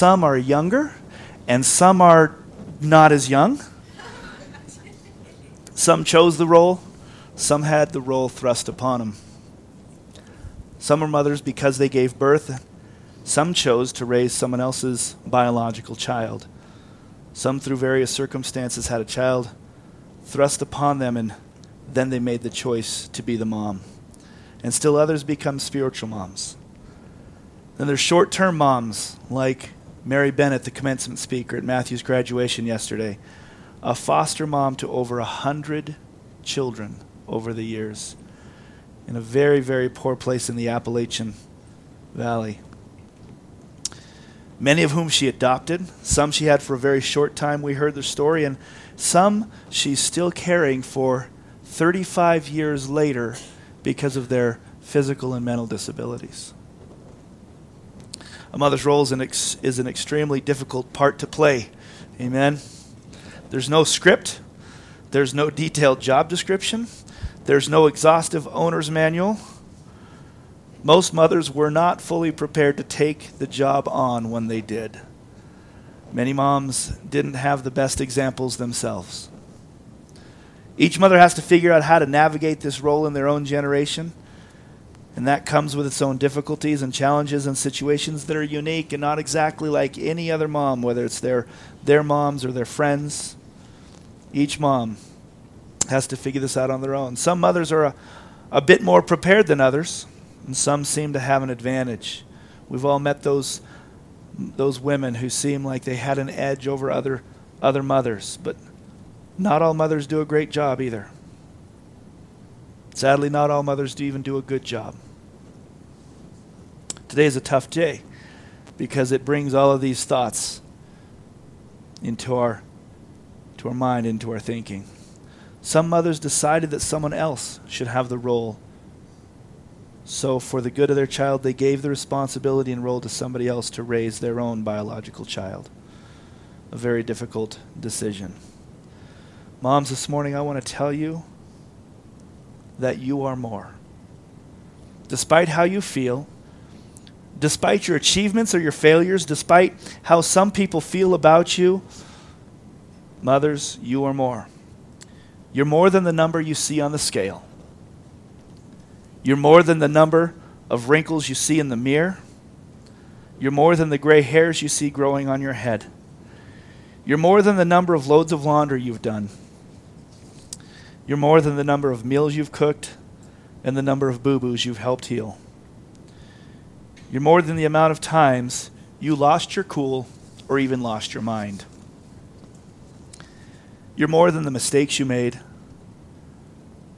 some are younger, and some are not as young. Some chose the role, some had the role thrust upon them. Some are mothers because they gave birth, some chose to raise someone else's biological child. Some, through various circumstances, had a child thrust upon them, and then they made the choice to be the mom. And still others become spiritual moms. Then there's short term moms, like Mary Bennett, the commencement speaker at Matthew's graduation yesterday, a foster mom to over a hundred children over the years in a very, very poor place in the Appalachian Valley many of whom she adopted. Some she had for a very short time. We heard their story. And some she's still caring for 35 years later because of their physical and mental disabilities. A mother's role is an, ex- is an extremely difficult part to play. Amen. There's no script, there's no detailed job description, there's no exhaustive owner's manual. Most mothers were not fully prepared to take the job on when they did. Many moms didn't have the best examples themselves. Each mother has to figure out how to navigate this role in their own generation, and that comes with its own difficulties and challenges and situations that are unique and not exactly like any other mom, whether it's their, their moms or their friends. Each mom has to figure this out on their own. Some mothers are a, a bit more prepared than others and some seem to have an advantage. We've all met those those women who seem like they had an edge over other other mothers, but not all mothers do a great job either. Sadly, not all mothers do even do a good job. Today is a tough day because it brings all of these thoughts into our to our mind, into our thinking. Some mothers decided that someone else should have the role so, for the good of their child, they gave the responsibility and role to somebody else to raise their own biological child. A very difficult decision. Moms, this morning I want to tell you that you are more. Despite how you feel, despite your achievements or your failures, despite how some people feel about you, mothers, you are more. You're more than the number you see on the scale. You're more than the number of wrinkles you see in the mirror. You're more than the gray hairs you see growing on your head. You're more than the number of loads of laundry you've done. You're more than the number of meals you've cooked and the number of boo boos you've helped heal. You're more than the amount of times you lost your cool or even lost your mind. You're more than the mistakes you made,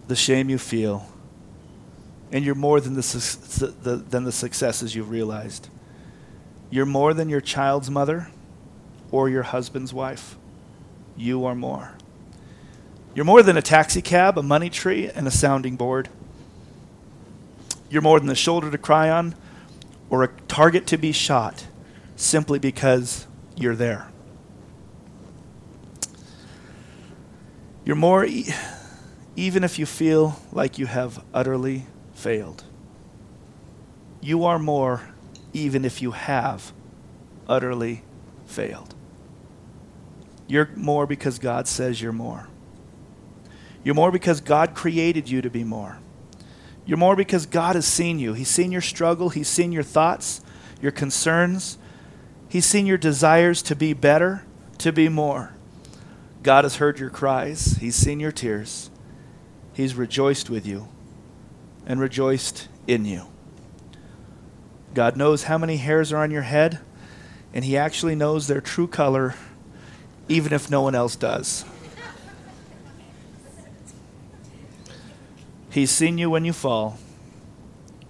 the shame you feel, and you're more than the, su- the, than the successes you've realized. You're more than your child's mother or your husband's wife. You are more. You're more than a taxi cab, a money tree, and a sounding board. You're more than a shoulder to cry on or a target to be shot simply because you're there. You're more, e- even if you feel like you have utterly failed. You are more even if you have utterly failed. You're more because God says you're more. You're more because God created you to be more. You're more because God has seen you. He's seen your struggle, He's seen your thoughts, your concerns. He's seen your desires to be better, to be more. God has heard your cries, He's seen your tears. He's rejoiced with you and rejoiced in you. God knows how many hairs are on your head, and He actually knows their true color, even if no one else does. He's seen you when you fall,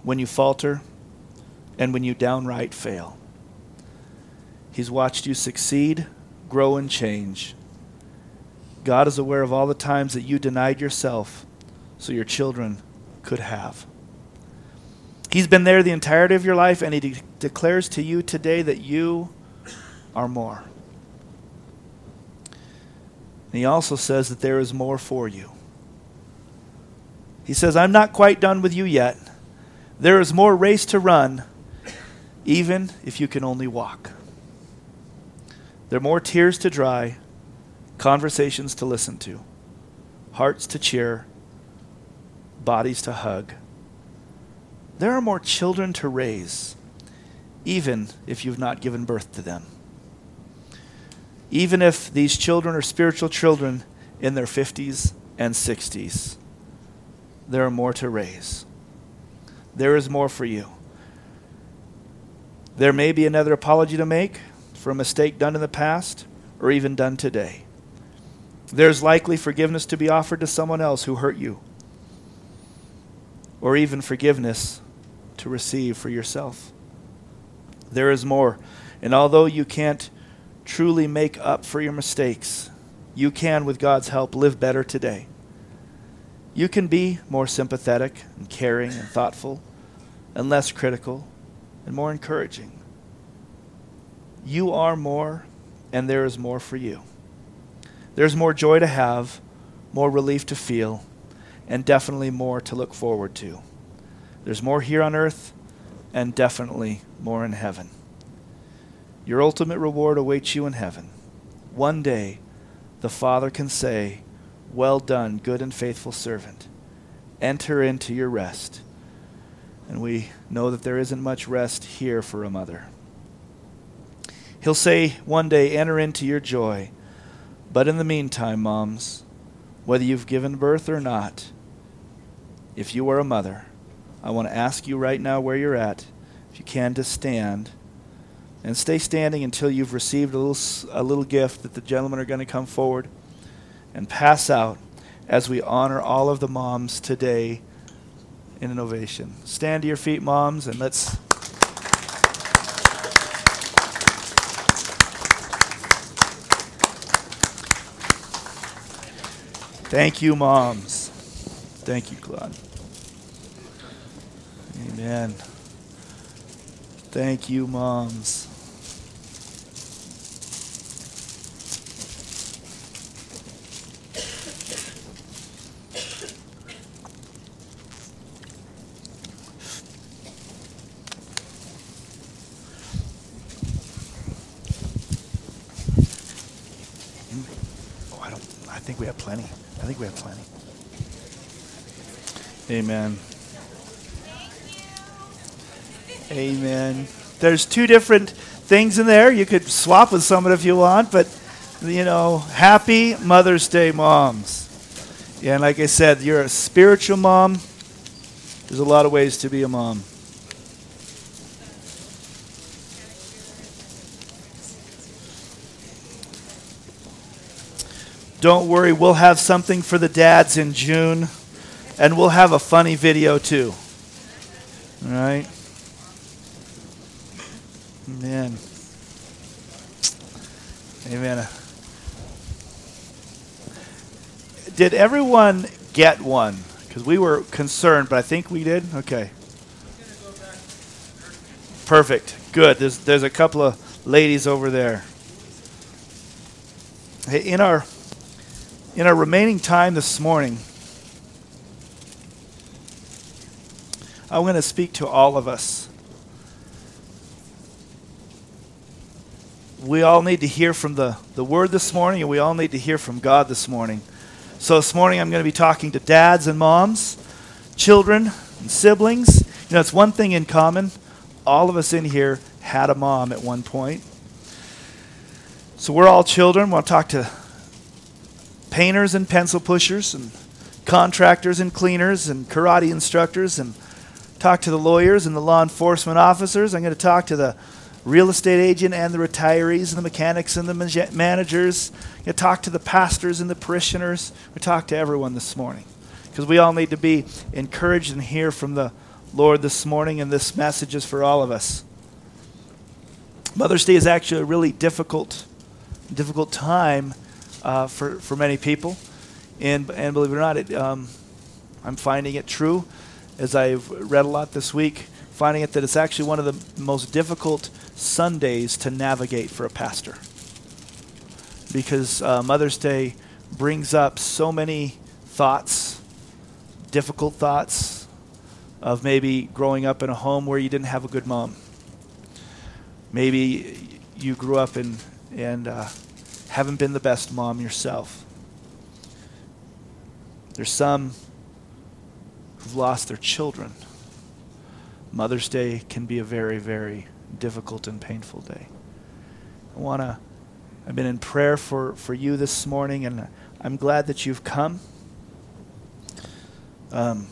when you falter, and when you downright fail. He's watched you succeed, grow, and change. God is aware of all the times that you denied yourself so your children could have. He's been there the entirety of your life, and He de- declares to you today that you are more. And He also says that there is more for you. He says, I'm not quite done with you yet. There is more race to run, even if you can only walk. There are more tears to dry, conversations to listen to, hearts to cheer, bodies to hug. There are more children to raise, even if you've not given birth to them. Even if these children are spiritual children in their 50s and 60s, there are more to raise. There is more for you. There may be another apology to make for a mistake done in the past or even done today. There's likely forgiveness to be offered to someone else who hurt you, or even forgiveness to receive for yourself. There is more. And although you can't truly make up for your mistakes, you can, with God's help, live better today. You can be more sympathetic and caring and thoughtful and less critical and more encouraging. You are more, and there is more for you. There's more joy to have, more relief to feel, and definitely more to look forward to. There's more here on earth, and definitely more in heaven. Your ultimate reward awaits you in heaven. One day, the Father can say, Well done, good and faithful servant. Enter into your rest. And we know that there isn't much rest here for a mother. He'll say one day, Enter into your joy. But in the meantime, moms, whether you've given birth or not, if you are a mother, I want to ask you right now where you're at, if you can, to stand and stay standing until you've received a little, a little gift that the gentlemen are going to come forward and pass out as we honor all of the moms today in an ovation. Stand to your feet, moms, and let's. Thank you, moms. Thank you, Claude. Amen. Thank you, moms. Oh, I don't. I think we have plenty. I think we have plenty. Amen. Amen. There's two different things in there. You could swap with someone if you want, but you know, happy Mother's Day, moms. Yeah, and like I said, you're a spiritual mom. There's a lot of ways to be a mom. Don't worry, we'll have something for the dads in June, and we'll have a funny video too. All right? Amen. Amen. Did everyone get one? Because we were concerned, but I think we did. Okay. Perfect. Good. There's there's a couple of ladies over there. Hey, in our in our remaining time this morning, I'm going to speak to all of us. We all need to hear from the, the Word this morning, and we all need to hear from God this morning. So, this morning I'm going to be talking to dads and moms, children and siblings. You know, it's one thing in common. All of us in here had a mom at one point. So, we're all children. we want to talk to painters and pencil pushers and contractors and cleaners and karate instructors and talk to the lawyers and the law enforcement officers. I'm going to talk to the real estate agent and the retirees and the mechanics and the managers. I'm going to talk to the pastors and the parishioners. We talk to everyone this morning because we all need to be encouraged and hear from the Lord this morning, and this message is for all of us. Mother's Day is actually a really difficult, difficult time uh, for, for many people. And, and believe it or not, it, um, I'm finding it true as I've read a lot this week, finding it that it's actually one of the most difficult Sundays to navigate for a pastor. Because uh, Mother's Day brings up so many thoughts, difficult thoughts of maybe growing up in a home where you didn't have a good mom. Maybe you grew up in and uh, haven't been the best mom yourself. There's some who've lost their children. Mother's Day can be a very, very difficult and painful day. I want to, I've been in prayer for, for you this morning, and I'm glad that you've come. Um,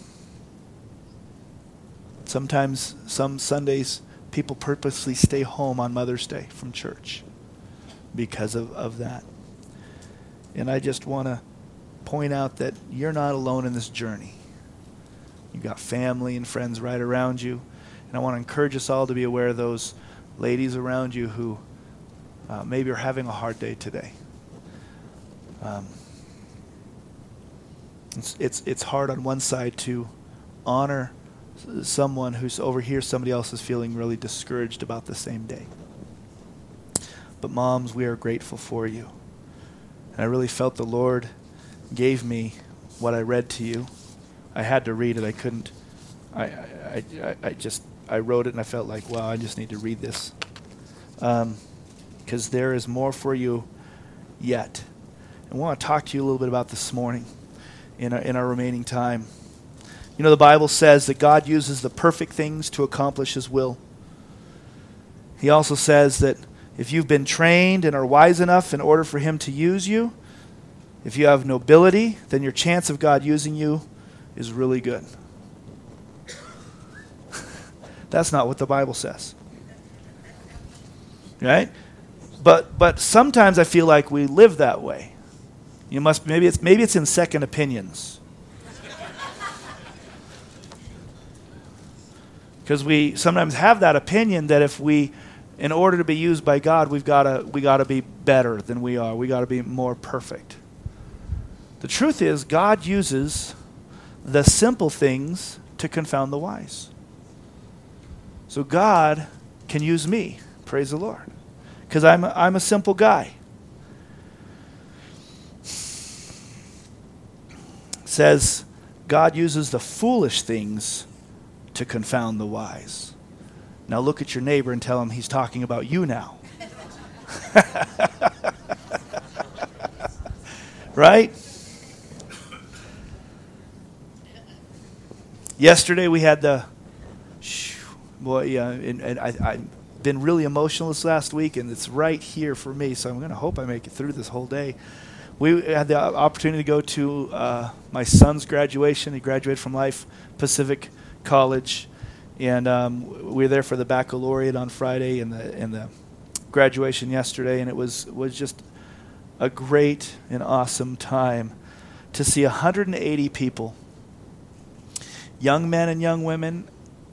sometimes, some Sundays, people purposely stay home on Mother's Day from church because of, of that. And I just want to point out that you're not alone in this journey. You've got family and friends right around you. And I want to encourage us all to be aware of those ladies around you who uh, maybe are having a hard day today. Um, it's, it's, it's hard on one side to honor someone who's over here, somebody else is feeling really discouraged about the same day. But, moms, we are grateful for you. And I really felt the Lord gave me what I read to you. I had to read it. I couldn't. I, I, I, I just I wrote it and I felt like, wow, I just need to read this. Because um, there is more for you yet. And I want to talk to you a little bit about this morning in our, in our remaining time. You know, the Bible says that God uses the perfect things to accomplish His will. He also says that if you've been trained and are wise enough in order for Him to use you, if you have nobility, then your chance of God using you is really good. That's not what the Bible says. Right? But but sometimes I feel like we live that way. You must maybe it's maybe it's in second opinions. Because we sometimes have that opinion that if we in order to be used by God, we've got to we got to be better than we are. We got to be more perfect. The truth is God uses the simple things to confound the wise. So God can use me. Praise the Lord. Because I'm, I'm a simple guy. says God uses the foolish things to confound the wise. Now look at your neighbor and tell him he's talking about you now. right? Yesterday we had the boy, yeah, and, and I, I've been really emotional this last week, and it's right here for me. So I'm going to hope I make it through this whole day. We had the opportunity to go to uh, my son's graduation. He graduated from Life Pacific College, and um, we were there for the baccalaureate on Friday and the and the graduation yesterday, and it was was just a great and awesome time to see 180 people, young men and young women,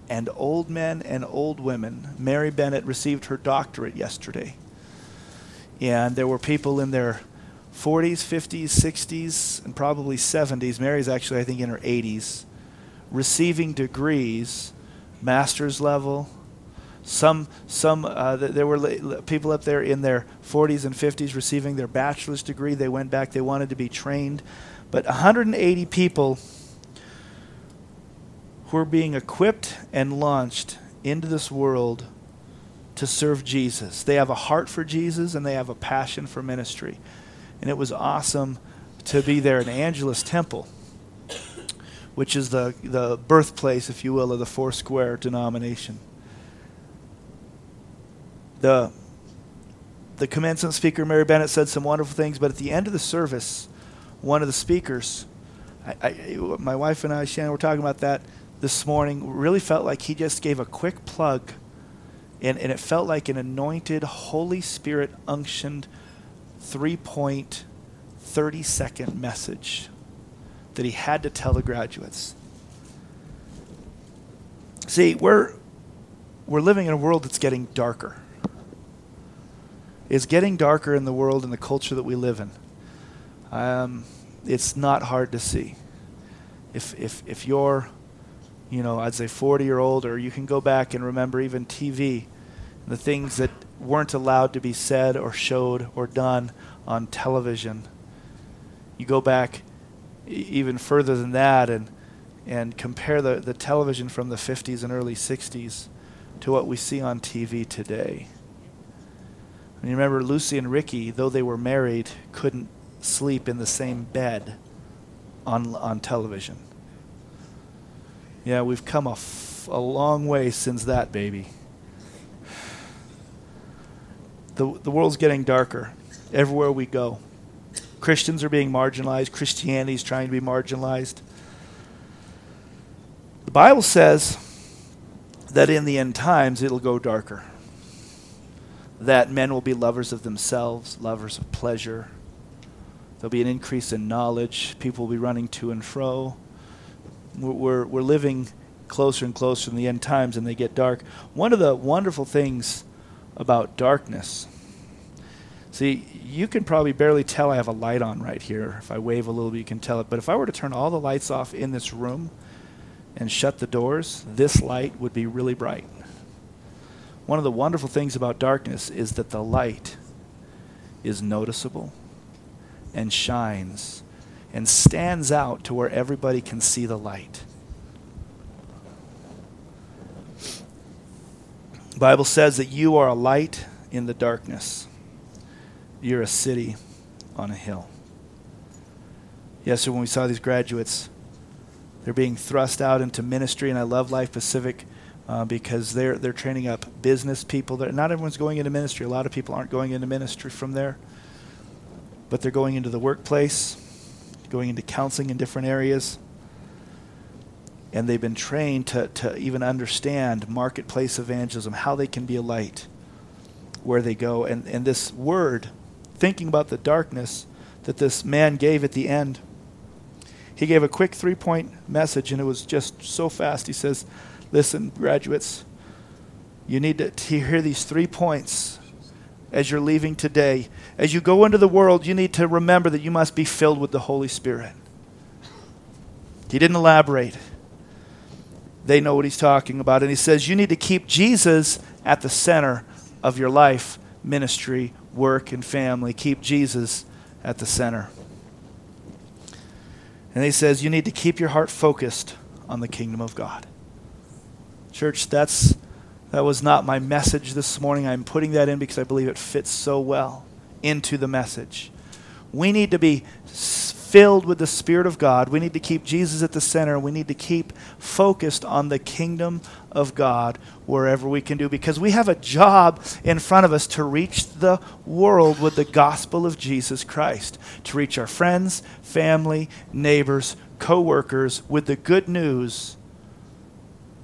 and old men and old women. Mary Bennett received her doctorate yesterday. And there were people in their 40s, 50s, 60s, and probably 70s. Mary's actually, I think, in her 80s, receiving degrees, master's level. Some, some, uh, there were people up there in their 40s and 50s receiving their bachelor's degree. They went back, they wanted to be trained. But 180 people who are being equipped and launched into this world to serve Jesus. They have a heart for Jesus and they have a passion for ministry. And it was awesome to be there in Angelus Temple, which is the, the birthplace, if you will, of the Foursquare denomination. The, the commencement speaker, Mary Bennett, said some wonderful things, but at the end of the service, one of the speakers, I, I, my wife and I, Shannon, were talking about that this morning really felt like he just gave a quick plug, and, and it felt like an anointed, Holy Spirit unctioned three point, 30 second message that he had to tell the graduates. See, we're, we're living in a world that's getting darker. It's getting darker in the world and the culture that we live in. Um, it's not hard to see. If, if, if you're you know, I'd say 40 year old or you can go back and remember even TV, the things that weren't allowed to be said or showed or done on television. You go back even further than that and and compare the, the television from the 50s and early 60s to what we see on TV today. And you remember Lucy and Ricky, though they were married, couldn't sleep in the same bed on, on television. Yeah, we've come a, f- a long way since that, baby. The, the world's getting darker everywhere we go. Christians are being marginalized, Christianity is trying to be marginalized. The Bible says that in the end times it'll go darker. That men will be lovers of themselves, lovers of pleasure. There'll be an increase in knowledge. People will be running to and fro. We're, we're, we're living closer and closer in the end times, and they get dark. One of the wonderful things about darkness See, you can probably barely tell I have a light on right here. If I wave a little bit, you can tell it. But if I were to turn all the lights off in this room and shut the doors, this light would be really bright. One of the wonderful things about darkness is that the light is noticeable and shines and stands out to where everybody can see the light. The Bible says that you are a light in the darkness. You're a city on a hill. Yes, so when we saw these graduates, they're being thrust out into ministry, and I love Life Pacific uh, because they're they're training up business people. Not everyone's going into ministry. A lot of people aren't going into ministry from there, but they're going into the workplace, going into counseling in different areas, and they've been trained to to even understand marketplace evangelism, how they can be a light where they go, and and this word thinking about the darkness that this man gave at the end. He gave a quick three point message, and it was just so fast. He says, Listen, graduates, you need to, hear these three points as you're leaving today. As you go into the world, you need to remember that you must be filled with the Holy Spirit. He didn't elaborate. They know what he's talking about. And he says, You need to keep Jesus at the center of your life, ministry, work, and family. Keep Jesus at the center. And he says, You need to keep your heart focused on the kingdom of God. Church, that's, that was not my message this morning. I'm putting that in because I believe it fits so well into the message. We need to be filled with the Spirit of God. We need to keep Jesus at the center. We need to keep focused on the kingdom of God wherever we can do because we have a job in front of us to reach the world with the gospel of Jesus Christ, to reach our friends, family, neighbors, co workers with the good news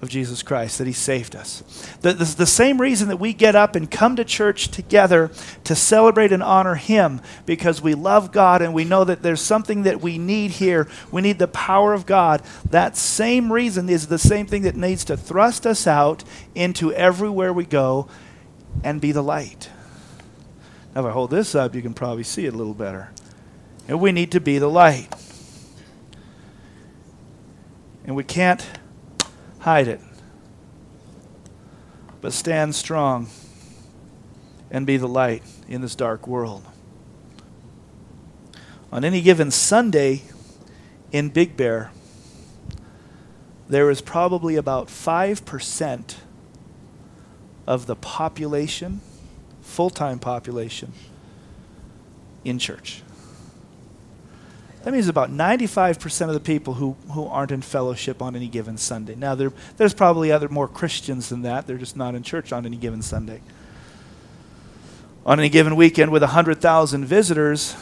of Jesus Christ, that He saved us. The, the, the, same reason that we get up and come to church together to celebrate and honor Him because we love God and we know that there's something that we need here. We need the power of God. That same reason is the same thing that needs to thrust us out into everywhere we go and be the light. Now, if I hold this up, you can probably see it a little better. And we need to be the light. And we can't hide it, but stand strong and be the light in this dark world. On any given Sunday in Big Bear, there is probably about 5% of the population, full time population, in church. That means about 95% of the people who, who aren't in fellowship on any given Sunday. Now, there, there's probably other more Christians than that. They're just not in church on any given Sunday. On any given weekend with 100,000 visitors,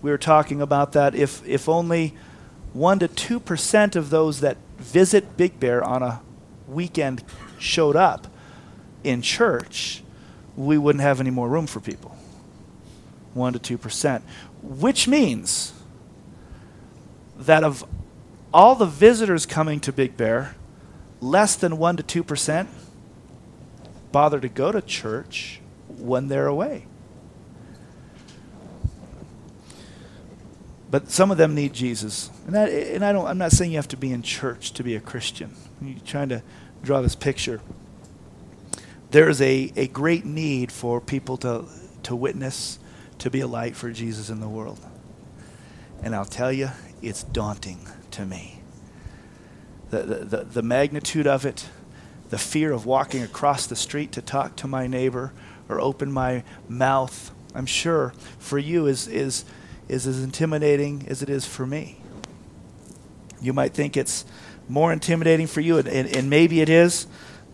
we were talking about that. If, if only 1 to 2% of those that visit Big Bear on a weekend showed up in church, we wouldn't have any more room for people. 1 to 2%. Which means that of all the visitors coming to Big Bear, less than 1 to 2% bother to go to church when they're away. But some of them need Jesus. And, that, and I don't, I'm not saying you have to be in church to be a Christian. You're trying to draw this picture. There is a, a great need for people to, to witness, to be a light for Jesus in the world. And I'll tell you, it's daunting to me. The, the, the, magnitude of it, the fear of walking across the street to talk to my neighbor, or open my mouth, I'm sure, for you is, is, is as intimidating as it is for me. You might think it's more intimidating for you, and, and, and maybe it is,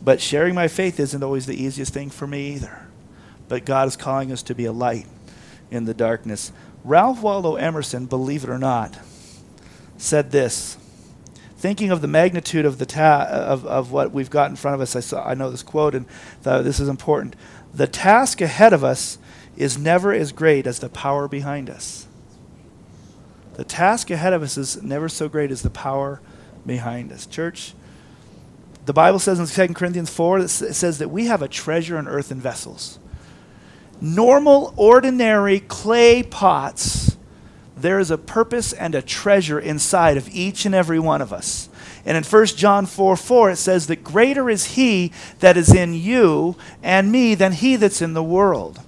but sharing my faith isn't always the easiest thing for me either. But God is calling us to be a light in the darkness. Ralph Waldo Emerson, believe it or not, said this. Thinking of the magnitude of the ta- of, of what we've got in front of us, I saw I know this quote and thought this is important. The task ahead of us is never as great as the power behind us. The task ahead of us is never so great as the power behind us. Church, the Bible says in 2 Corinthians 4, it says that we have a treasure in earthen vessels. Normal, ordinary clay pots, there is a purpose and a treasure inside of each and every one of us. And in 1 John 4 4, it says that greater is he that is in you and me than he that's in the world.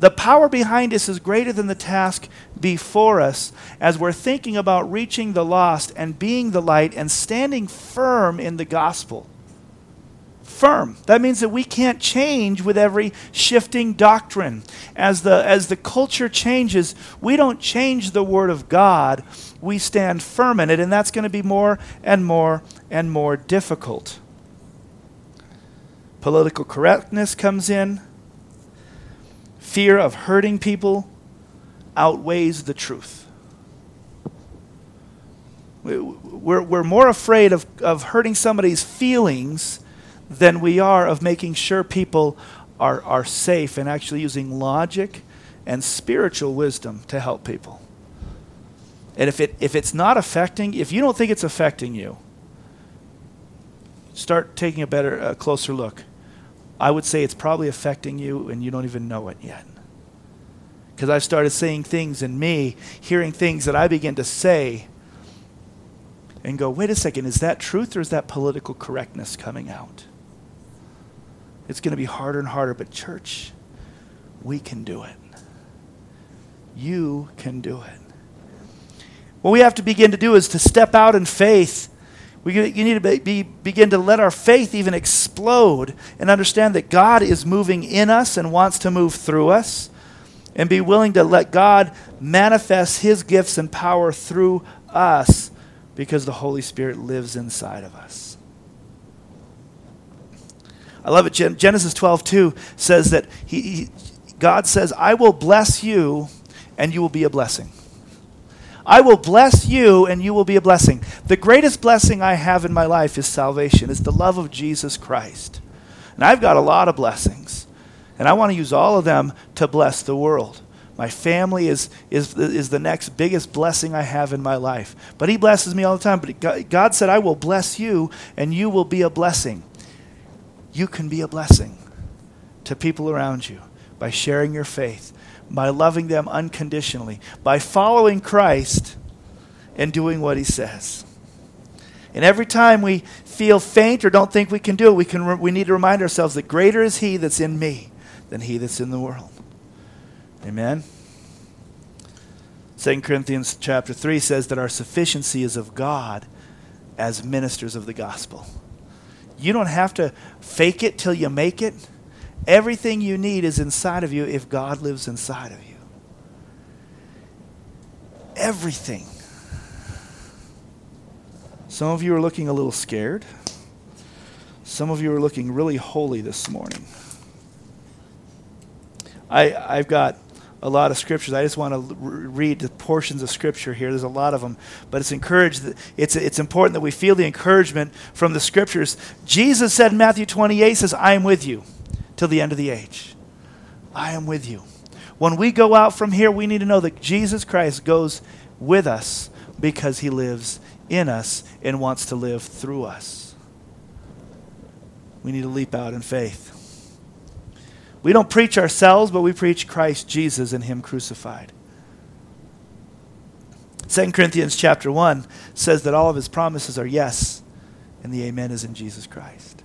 The power behind us is greater than the task before us as we're thinking about reaching the lost and being the light and standing firm in the gospel. Firm. That means that we can't change with every shifting doctrine. As the, as the culture changes, we don't change the Word of God, we stand firm in it, and that's going to be more and more and more difficult. Political correctness comes in fear of hurting people outweighs the truth. We're, we're more afraid of, of hurting somebody's feelings than we are of making sure people are, are safe and actually using logic and spiritual wisdom to help people. And if, it, if it's not affecting, if you don't think it's affecting you, start taking a better, a closer look. I would say it's probably affecting you and you don't even know it yet. Because I've started seeing things in me, hearing things that I begin to say, and go, wait a second, is that truth or is that political correctness coming out? It's going to be harder and harder, but church, we can do it. You can do it. What we have to begin to do is to step out in faith we you need to be, be, begin to let our faith even explode and understand that God is moving in us and wants to move through us, and be willing to let God manifest His gifts and power through us because the Holy Spirit lives inside of us. I love it. Genesis 12, 2 says that he, he, God says, I will bless you and you will be a blessing. I will bless you and you will be a blessing. The greatest blessing I have in my life is salvation, it's the love of Jesus Christ. And I've got a lot of blessings, and I want to use all of them to bless the world. My family is, is, is the next biggest blessing I have in my life. But He blesses me all the time. But God said, I will bless you, and you will be a blessing. You can be a blessing to people around you by sharing your faith by loving them unconditionally, by following Christ and doing what he says. And every time we feel faint or don't think we can do it, we, can re- we need to remind ourselves that greater is he that's in me than he that's in the world. Amen. 2 Corinthians chapter 3 says that our sufficiency is of God as ministers of the gospel. You don't have to fake it till you make it. Everything you need is inside of you if God lives inside of you. Everything. Some of you are looking a little scared. Some of you are looking really holy this morning. I, I've got a lot of scriptures. I just want to read the portions of scripture here. There's a lot of them, but it's encouraged. It's it's important that we feel the encouragement from the scriptures. Jesus said in Matthew 28 says, "I am with you." till the end of the age. I am with you. When we go out from here, we need to know that Jesus Christ goes with us because he lives in us and wants to live through us. We need to leap out in faith. We don't preach ourselves, but we preach Christ Jesus and him crucified. 2 Corinthians chapter 1 says that all of his promises are yes, and the amen is in Jesus Christ.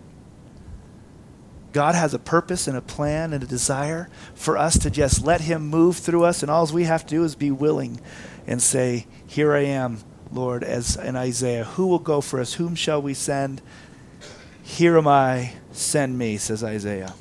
God has a purpose and a plan and a desire for us to just let Him move through us, and all we have to do is be willing and say, Here I am, Lord, as in Isaiah. Who will go for us? Whom shall we send? Here am I, send me, says Isaiah.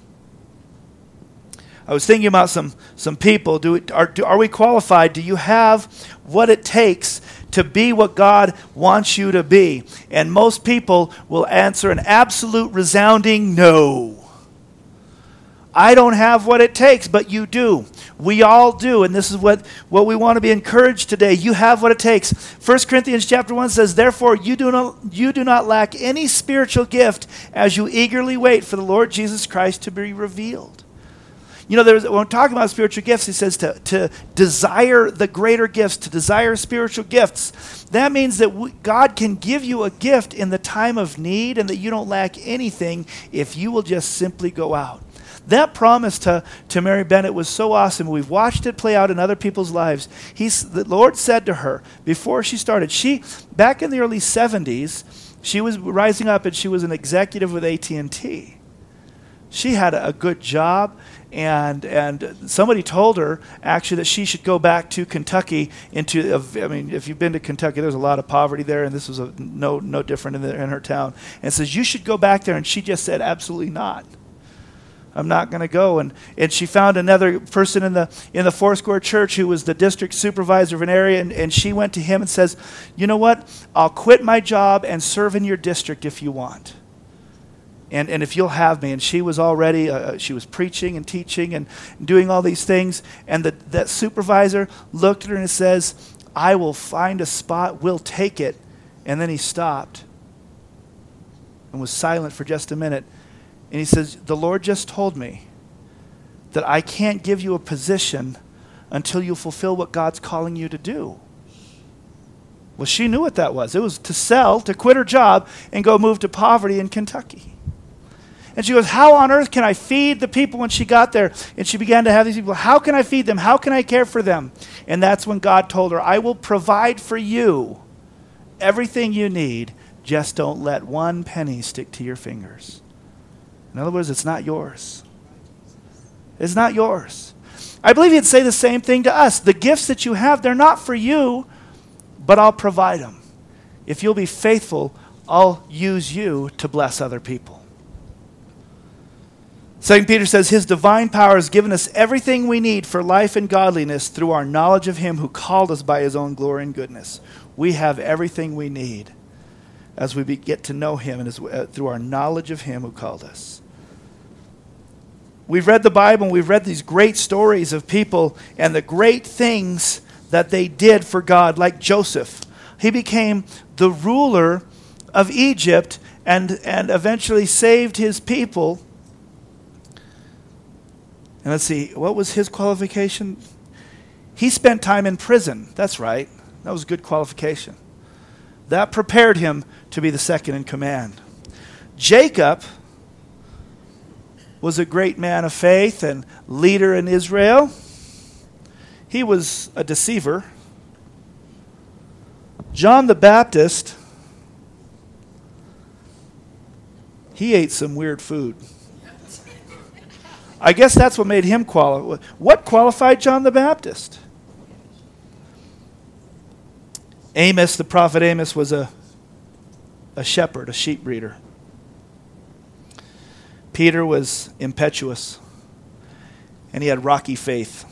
I was thinking about some, some people. Do, are, do, are we qualified? Do you have what it takes to be what God wants you to be? And most people will answer an absolute resounding no. I don't have what it takes, but you do. We all do, and this is what, what we want to be encouraged today. You have what it takes. 1 Corinthians chapter 1 says, Therefore you do not you do not lack any spiritual gift as you eagerly wait for the Lord Jesus Christ to be revealed. You know, when we're talking about spiritual gifts, he says to, to desire the greater gifts, to desire spiritual gifts. That means that we, God can give you a gift in the time of need and that you don't lack anything if you will just simply go out. That promise to, to Mary Bennett was so awesome. We've watched it play out in other people's lives. He's, the Lord said to her before she started, she, back in the early 70s, she was rising up and she was an executive with AT&T. She had a good job and and somebody told her actually that she should go back to Kentucky into I mean if you've been to Kentucky there's a lot of poverty there and this was a, no no different in, the, in her town and says you should go back there and she just said absolutely not I'm not going to go. And, and she found another person in the, in the Foursquare church who was the district supervisor of an area, and, and she went to him and says, You know what? I'll quit my job and serve in your district if you want. And, and if you'll have me. And she was already, uh, uh she was preaching and teaching and doing all these things. And the, that supervisor looked at her and says, I will find a spot, we'll take it. And then he stopped and was silent for just a minute. And he says, The Lord just told me that I can't give you a position until you fulfill what God's calling you to do. Well, she knew what that was. It was to sell, to quit her job, and go move to poverty in Kentucky. And she goes, How on earth can I feed the people when she got there? And she began to have these people, How can I feed them? How can I care for them? And that's when God told her, I will provide for you everything you need. Just don't let one penny stick to your fingers. In other words, it's not yours. It's not yours. I believe he'd say the same thing to us. The gifts that you have, they're not for you, but I'll provide them. If you'll be faithful, I'll use you to bless other people. Second Peter says, His divine power has given us everything we need for life and godliness through our knowledge of Him who called us by His own glory and goodness. We have everything we need as we get to know Him and as, uh, through our knowledge of Him who called us. We've read the Bible and we've read these great stories of people and the great things that they did for God, like Joseph. He became the ruler of Egypt and, and eventually saved his people. And let's see, what was his qualification? He spent time in prison. That's right. That was a good qualification. That prepared him to be the second in command. Jacob was a great man of faith and leader in Israel. He was a deceiver. John the Baptist, he ate some weird food. I guess that's what made him qualify. What qualified John the Baptist? Amos, the prophet Amos, was a, a shepherd, a sheep breeder. Peter was impetuous and he had rocky faith.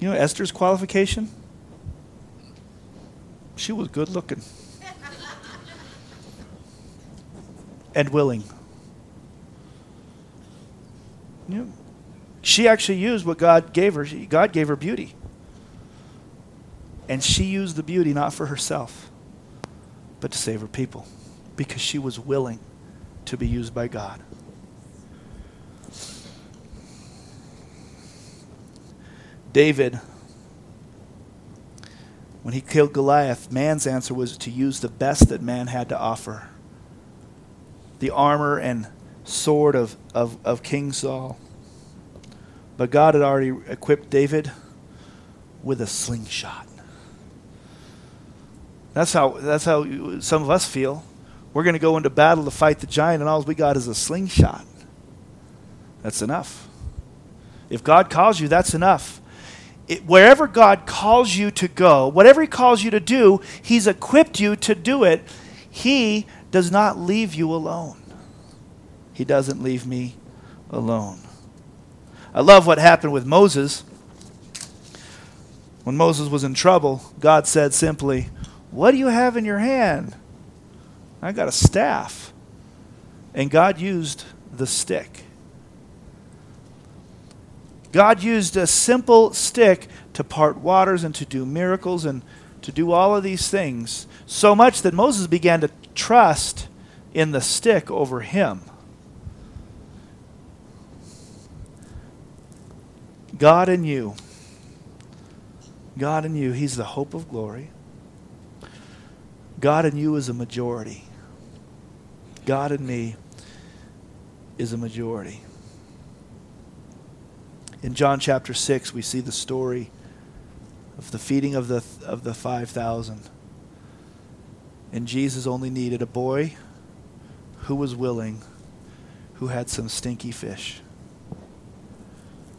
You know Esther's qualification? She was good looking and willing. She actually used what God gave her. God gave her beauty. And she used the beauty not for herself, but to save her people because she was willing to be used by God. David, when he killed Goliath, man's answer was to use the best that man had to offer the armor and sword of, of, of King Saul. But God had already equipped David with a slingshot. That's how, that's how some of us feel. We're going to go into battle to fight the giant, and all we got is a slingshot. That's enough. If God calls you, that's enough. It, wherever God calls you to go, whatever He calls you to do, He's equipped you to do it. He does not leave you alone. He doesn't leave me alone. I love what happened with Moses. When Moses was in trouble, God said simply, What do you have in your hand? I got a staff. And God used the stick. God used a simple stick to part waters and to do miracles and to do all of these things, so much that Moses began to trust in the stick over him. God in you. God in you, He's the hope of glory. God in you is a majority. God in me is a majority. In John chapter 6, we see the story of the feeding of the, of the 5,000. And Jesus only needed a boy who was willing, who had some stinky fish.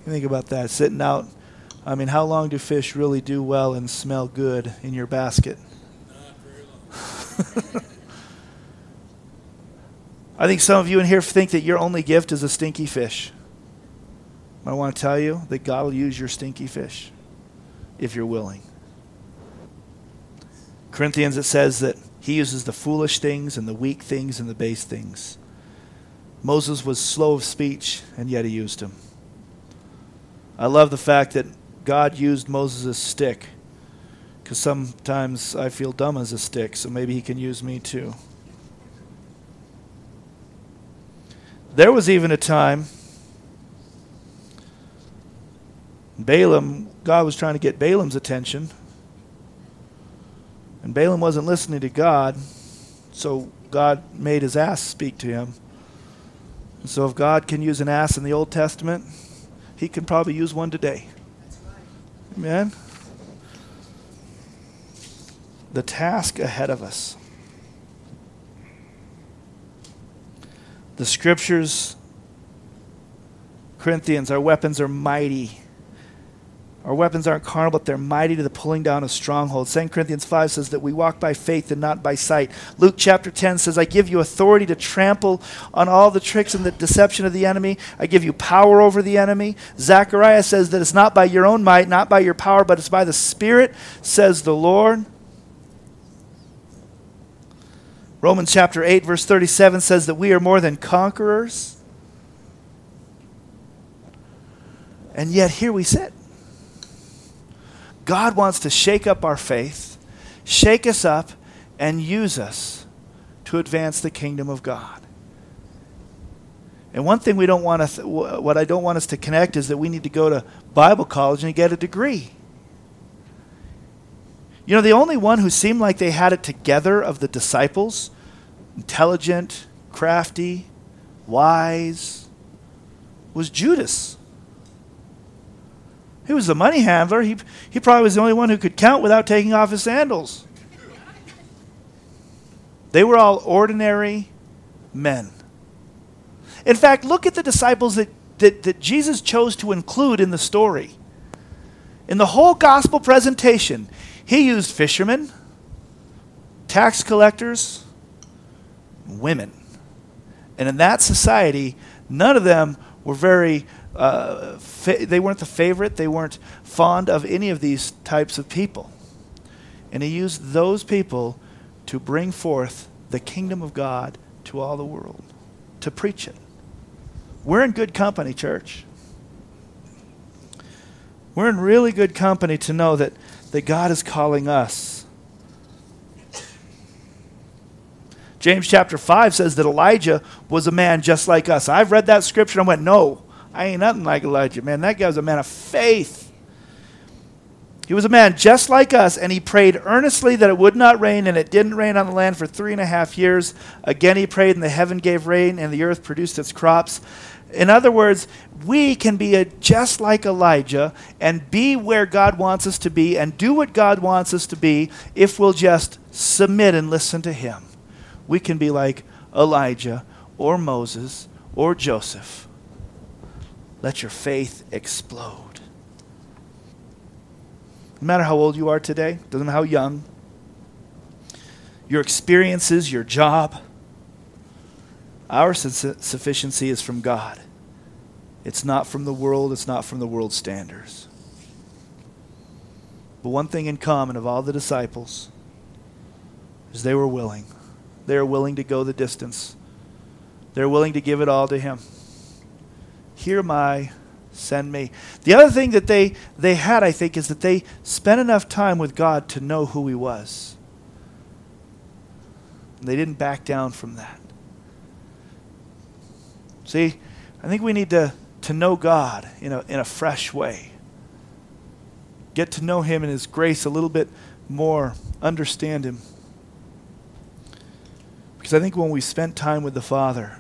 You think about that, sitting out. I mean, how long do fish really do well and smell good in your basket? I think some of you in here think that your only gift is a stinky fish. I want to tell you that God will use your stinky fish if you're willing. Corinthians, it says that he uses the foolish things and the weak things and the base things. Moses was slow of speech, and yet he used him. I love the fact that God used Moses' stick because sometimes I feel dumb as a stick, so maybe he can use me too. There was even a time Balaam, God was trying to get Balaam's attention. And Balaam wasn't listening to God, so God made his ass speak to him. And so if God can use an ass in the Old Testament, he can probably use one today. Amen? The task ahead of us. The scriptures, Corinthians, our weapons are mighty our weapons aren't carnal, but they're mighty to the pulling down of strongholds. 2 Corinthians 5 says that we walk by faith and not by sight. Luke chapter 10 says, I give you authority to trample on all the tricks and the deception of the enemy. I give you power over the enemy. Zechariah says that it's not by your own might, not by your power, but it's by the Spirit, says the Lord. Romans chapter 8, verse 37 says that we are more than conquerors. And yet here we sit. God wants to shake up our faith, shake us up, and use us to advance the kingdom of God. And one thing we don't want to, th- what I don't want us to connect is that we need to go to Bible college and get a degree. You know, the only one who seemed like they had it together of the disciples, intelligent, crafty, wise, was Judas. He was the money handler. He, he probably was the only one who could count without taking off his sandals. They were all ordinary men. In fact, look at the disciples that, that, that Jesus chose to include in the story. In the whole gospel presentation, he used fishermen, tax collectors, women. And in that society, none of them were very uh, fa- they weren't the favorite. They weren't fond of any of these types of people. And he used those people to bring forth the kingdom of God to all the world, to preach it. We're in good company, church. We're in really good company to know that, that God is calling us. James chapter 5 says that Elijah was a man just like us. I've read that scripture and I went, no, I ain't nothing like Elijah, man. That guy was a man of faith. He was a man just like us, and he prayed earnestly that it would not rain, and it didn't rain on the land for three and a half years. Again, he prayed, and the heaven gave rain, and the earth produced its crops. In other words, we can be a, just like Elijah and be where God wants us to be and do what God wants us to be if we'll just submit and listen to Him. We can be like Elijah or Moses or Joseph let your faith explode. No matter how old you are today, doesn't matter how young, your experiences, your job, our sufficiency is from God. It's not from the world, it's not from the world's standards. But one thing in common of all the disciples is they were willing. They are willing to go the distance. They're willing to give it all to him. Here my send me. The other thing that they, they had, I think, is that they spent enough time with God to know who he was. And they didn't back down from that. See, I think we need to, to know God in a, in a fresh way. Get to know him and his grace a little bit more, understand him. Because I think when we spent time with the Father,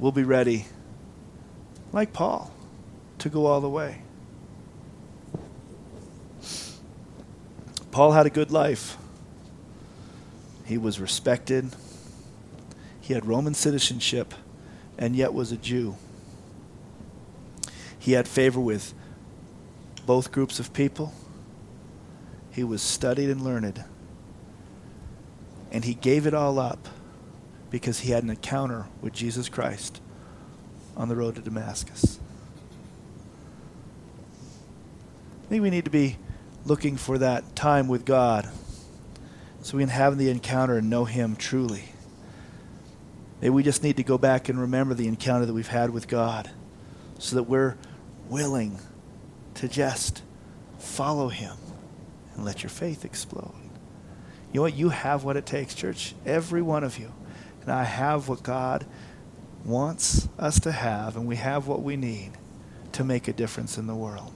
we'll be ready, like Paul, to go all the way. Paul had a good life. He was respected. He had Roman citizenship and yet was a Jew. He had favor with both groups of people. He was studied and learned. And he gave it all up because he had an encounter with Jesus Christ on the road to Damascus. I think we need to be looking for that time with God so we can have the encounter and know Him truly. Maybe we just need to go back and remember the encounter that we've had with God so that we're willing to just follow Him and let your faith explode. You know what? You have what it takes, church. Every one of you. And I have what God wants us to have, and we have what we need to make a difference in the world.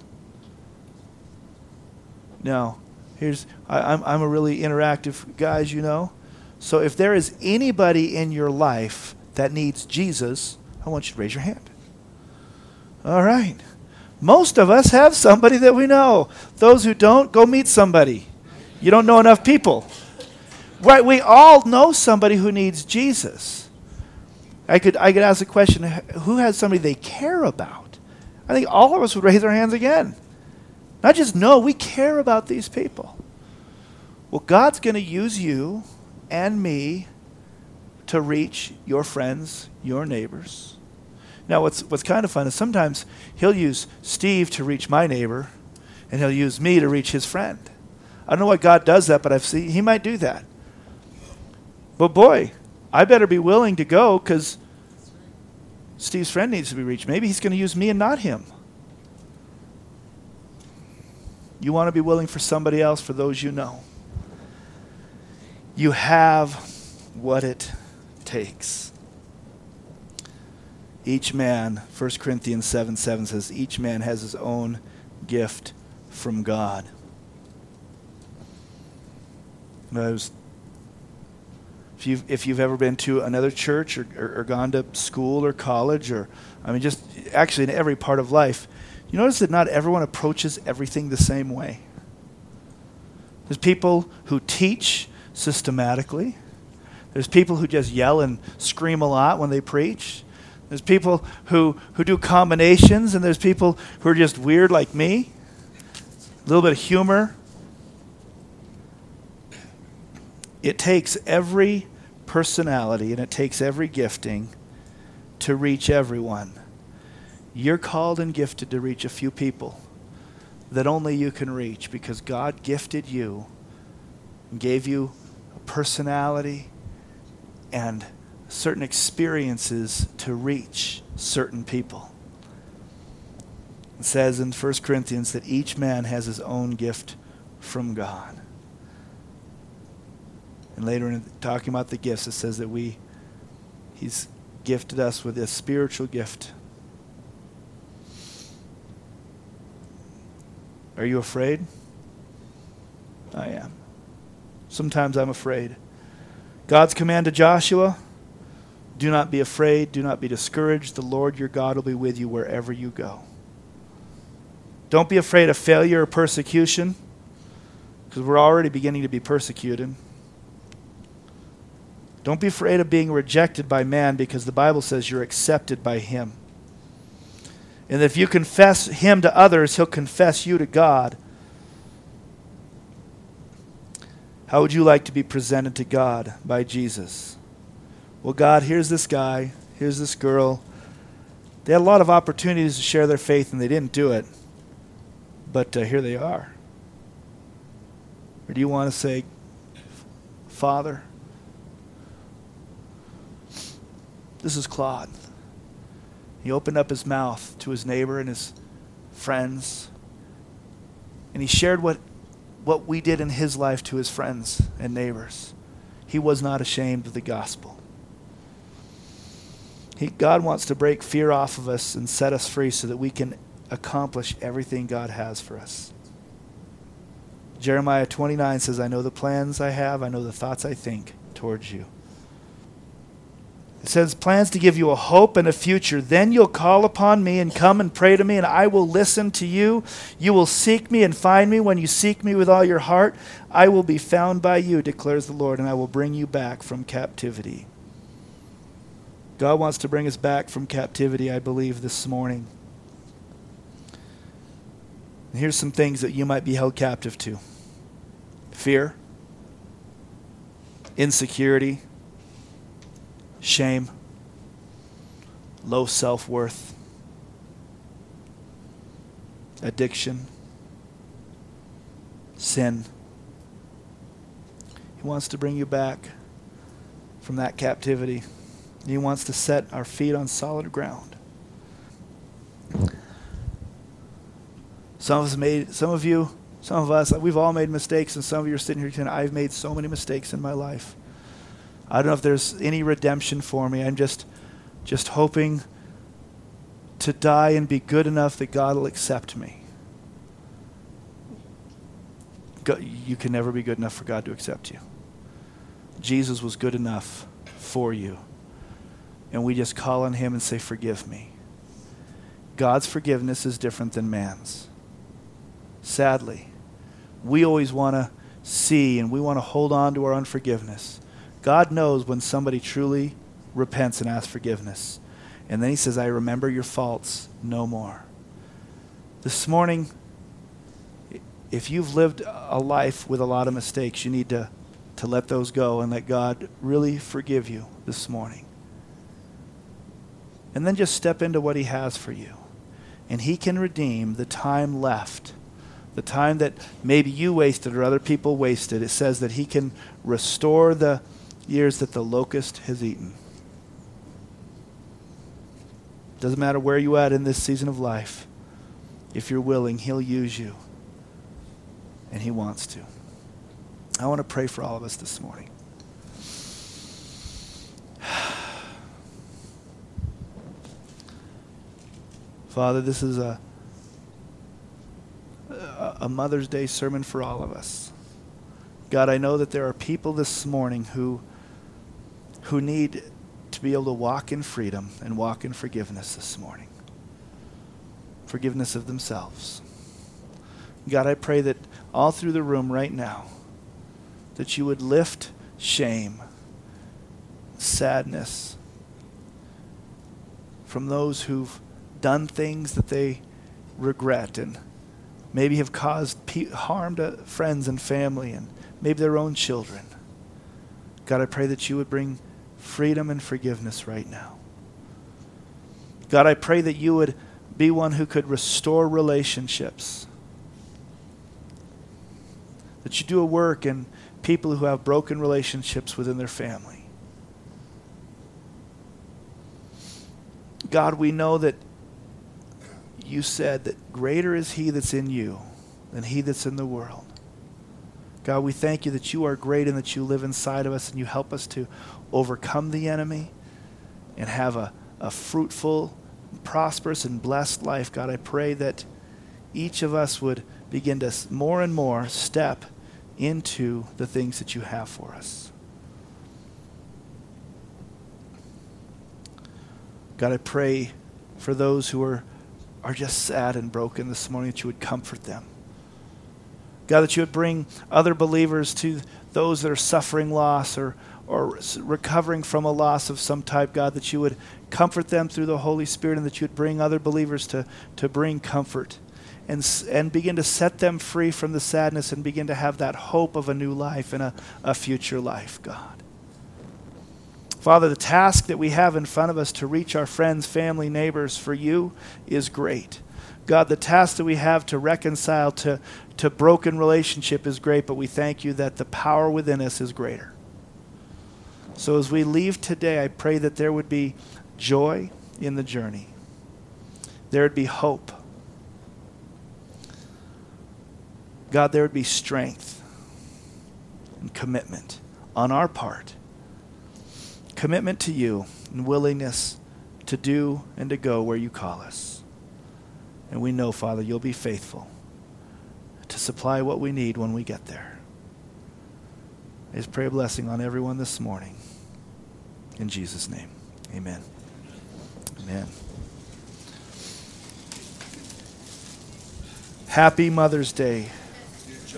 Now, here's I, am I'm, I'm a really interactive guy, as you know. So if there is anybody in your life that needs Jesus, I want you to raise your hand. All right. Most of us have somebody that we know. Those who don't, go meet somebody. You don't know enough people. Right, we all know somebody who needs Jesus. I could, I could ask the question who has somebody they care about? I think all of us would raise our hands again. Not just know, we care about these people. Well, God's going to use you and me to reach your friends, your neighbors. Now, what's, what's kind of fun is sometimes he'll use Steve to reach my neighbor, and he'll use me to reach his friend. I don't know what God does that, but I've seen he might do that. But boy, I better be willing to go because Steve's friend needs to be reached. Maybe he's going to use me and not him. You want to be willing for somebody else, for those you know. You have what it takes. Each man, 1 Corinthians 7 7 says, each man has his own gift from God. I was if you've, if you've ever been to another church or, or, or, gone to school or college or, I mean, just actually in every part of life, you notice that not everyone approaches everything the same way. There's people who teach systematically. There's people who just yell and scream a lot when they preach. There's people who, who do combinations, and there's people who are just weird like me. A little bit of humor, It takes every personality and it takes every gifting to reach everyone. You're called and gifted to reach a few people that only you can reach because God gifted you and gave you a personality and certain experiences to reach certain people. It says in 1 Corinthians that each man has his own gift from God. And later in talking about the gifts, it says that we, He's gifted us with a spiritual gift. Are you afraid? I am. Sometimes I'm afraid. God's command to Joshua do not be afraid, do not be discouraged. The Lord your God will be with you wherever you go. Don't be afraid of failure or persecution, because we're already beginning to be persecuted. Don't be afraid of being rejected by man because the Bible says you're accepted by him. And if you confess him to others, he'll confess you to God. How would you like to be presented to God by Jesus? Well, God, here's this guy, here's this girl. They had a lot of opportunities to share their faith and they didn't do it. But uh, here they are. Or do you want to say, Father, this is Claude. He opened up his mouth to his neighbor and his friends, and he shared what, what we did in his life to his friends and neighbors. He was not ashamed of the gospel. He, God wants to break fear off of us and set us free so that we can accomplish everything God has for us. Jeremiah 29 says, I know the plans I have, I know the thoughts I think towards you. Says, plans to give you a hope and a future. Then you'll call upon me and come and pray to me, and I will listen to you. You will seek me and find me when you seek me with all your heart. I will be found by you, declares the Lord, and I will bring you back from captivity. God wants to bring us back from captivity, I believe, this morning. And here's some things that you might be held captive to fear, insecurity, shame, low self worth, addiction, sin. He wants to bring you back from that captivity. He wants to set our feet on solid ground. Some of us made, some of you, some of us, we've all made mistakes, and some of you are sitting here tonight. I've made so many mistakes in my life. I don't know if there's any redemption for me. I'm just, just hoping to die and be good enough that God will accept me. God, you can never be good enough for God to accept you. Jesus was good enough for you and we just call on Him and say, Forgive me. God's forgiveness is different than man's. Sadly, we always want to see and we want to hold on to our unforgiveness. God knows when somebody truly repents and asks forgiveness. And then He says, I remember your faults no more. This morning, if you've lived a life with a lot of mistakes, you need to, to let those go and let God really forgive you this morning. And then just step into what He has for you. And He can redeem the time left, the time that maybe you wasted or other people wasted. It says that He can restore the years that the locust has eaten. Doesn't matter where you're at in this season of life. If you're willing, He'll use you. And He wants to. I want to pray for all of us this morning. Father, this is a, a Mother's Day sermon for all of us. God, I know that there are people this morning who, who need to be able to walk in freedom and walk in forgiveness this morning. Forgiveness of themselves. God, I pray that all through the room right now, that you would lift shame, sadness from those who've done things that they regret and maybe have caused pe- harm to friends and family and maybe their own children. God, I pray that you would bring freedom and forgiveness right now. God, I pray that you would be one who could restore relationships. That you do a work in people who have broken relationships within their family. God, we know that you said that greater is he that's in you than he that's in the world. God, we thank you that you are great and that you live inside of us and you help us to overcome the enemy and have a, a fruitful, prosperous, and blessed life. God, I pray that each of us would begin to more and more step into the things that you have for us. God, I pray for those who are are just sad and broken this morning, that you would comfort them. God, that you would bring other believers to those that are suffering loss or, or recovering from a loss of some type, God, that you would comfort them through the Holy Spirit and that you would bring other believers to, to bring comfort and, and begin to set them free from the sadness and begin to have that hope of a new life and a, a future life, God. Father, the task that we have in front of us to reach our friends, family, neighbors for you is great. God, the task that we have to reconcile to, to broken relationship is great, but we thank you that the power within us is greater. So as we leave today, I pray that there would be joy in the journey. There would be hope. God, there would be strength and commitment on our part. Commitment to you and willingness to do and to go where you call us. And we know, Father, you'll be faithful to supply what we need when we get there. I just pray a blessing on everyone this morning. In Jesus' name, amen. Amen. Happy Mother's Day.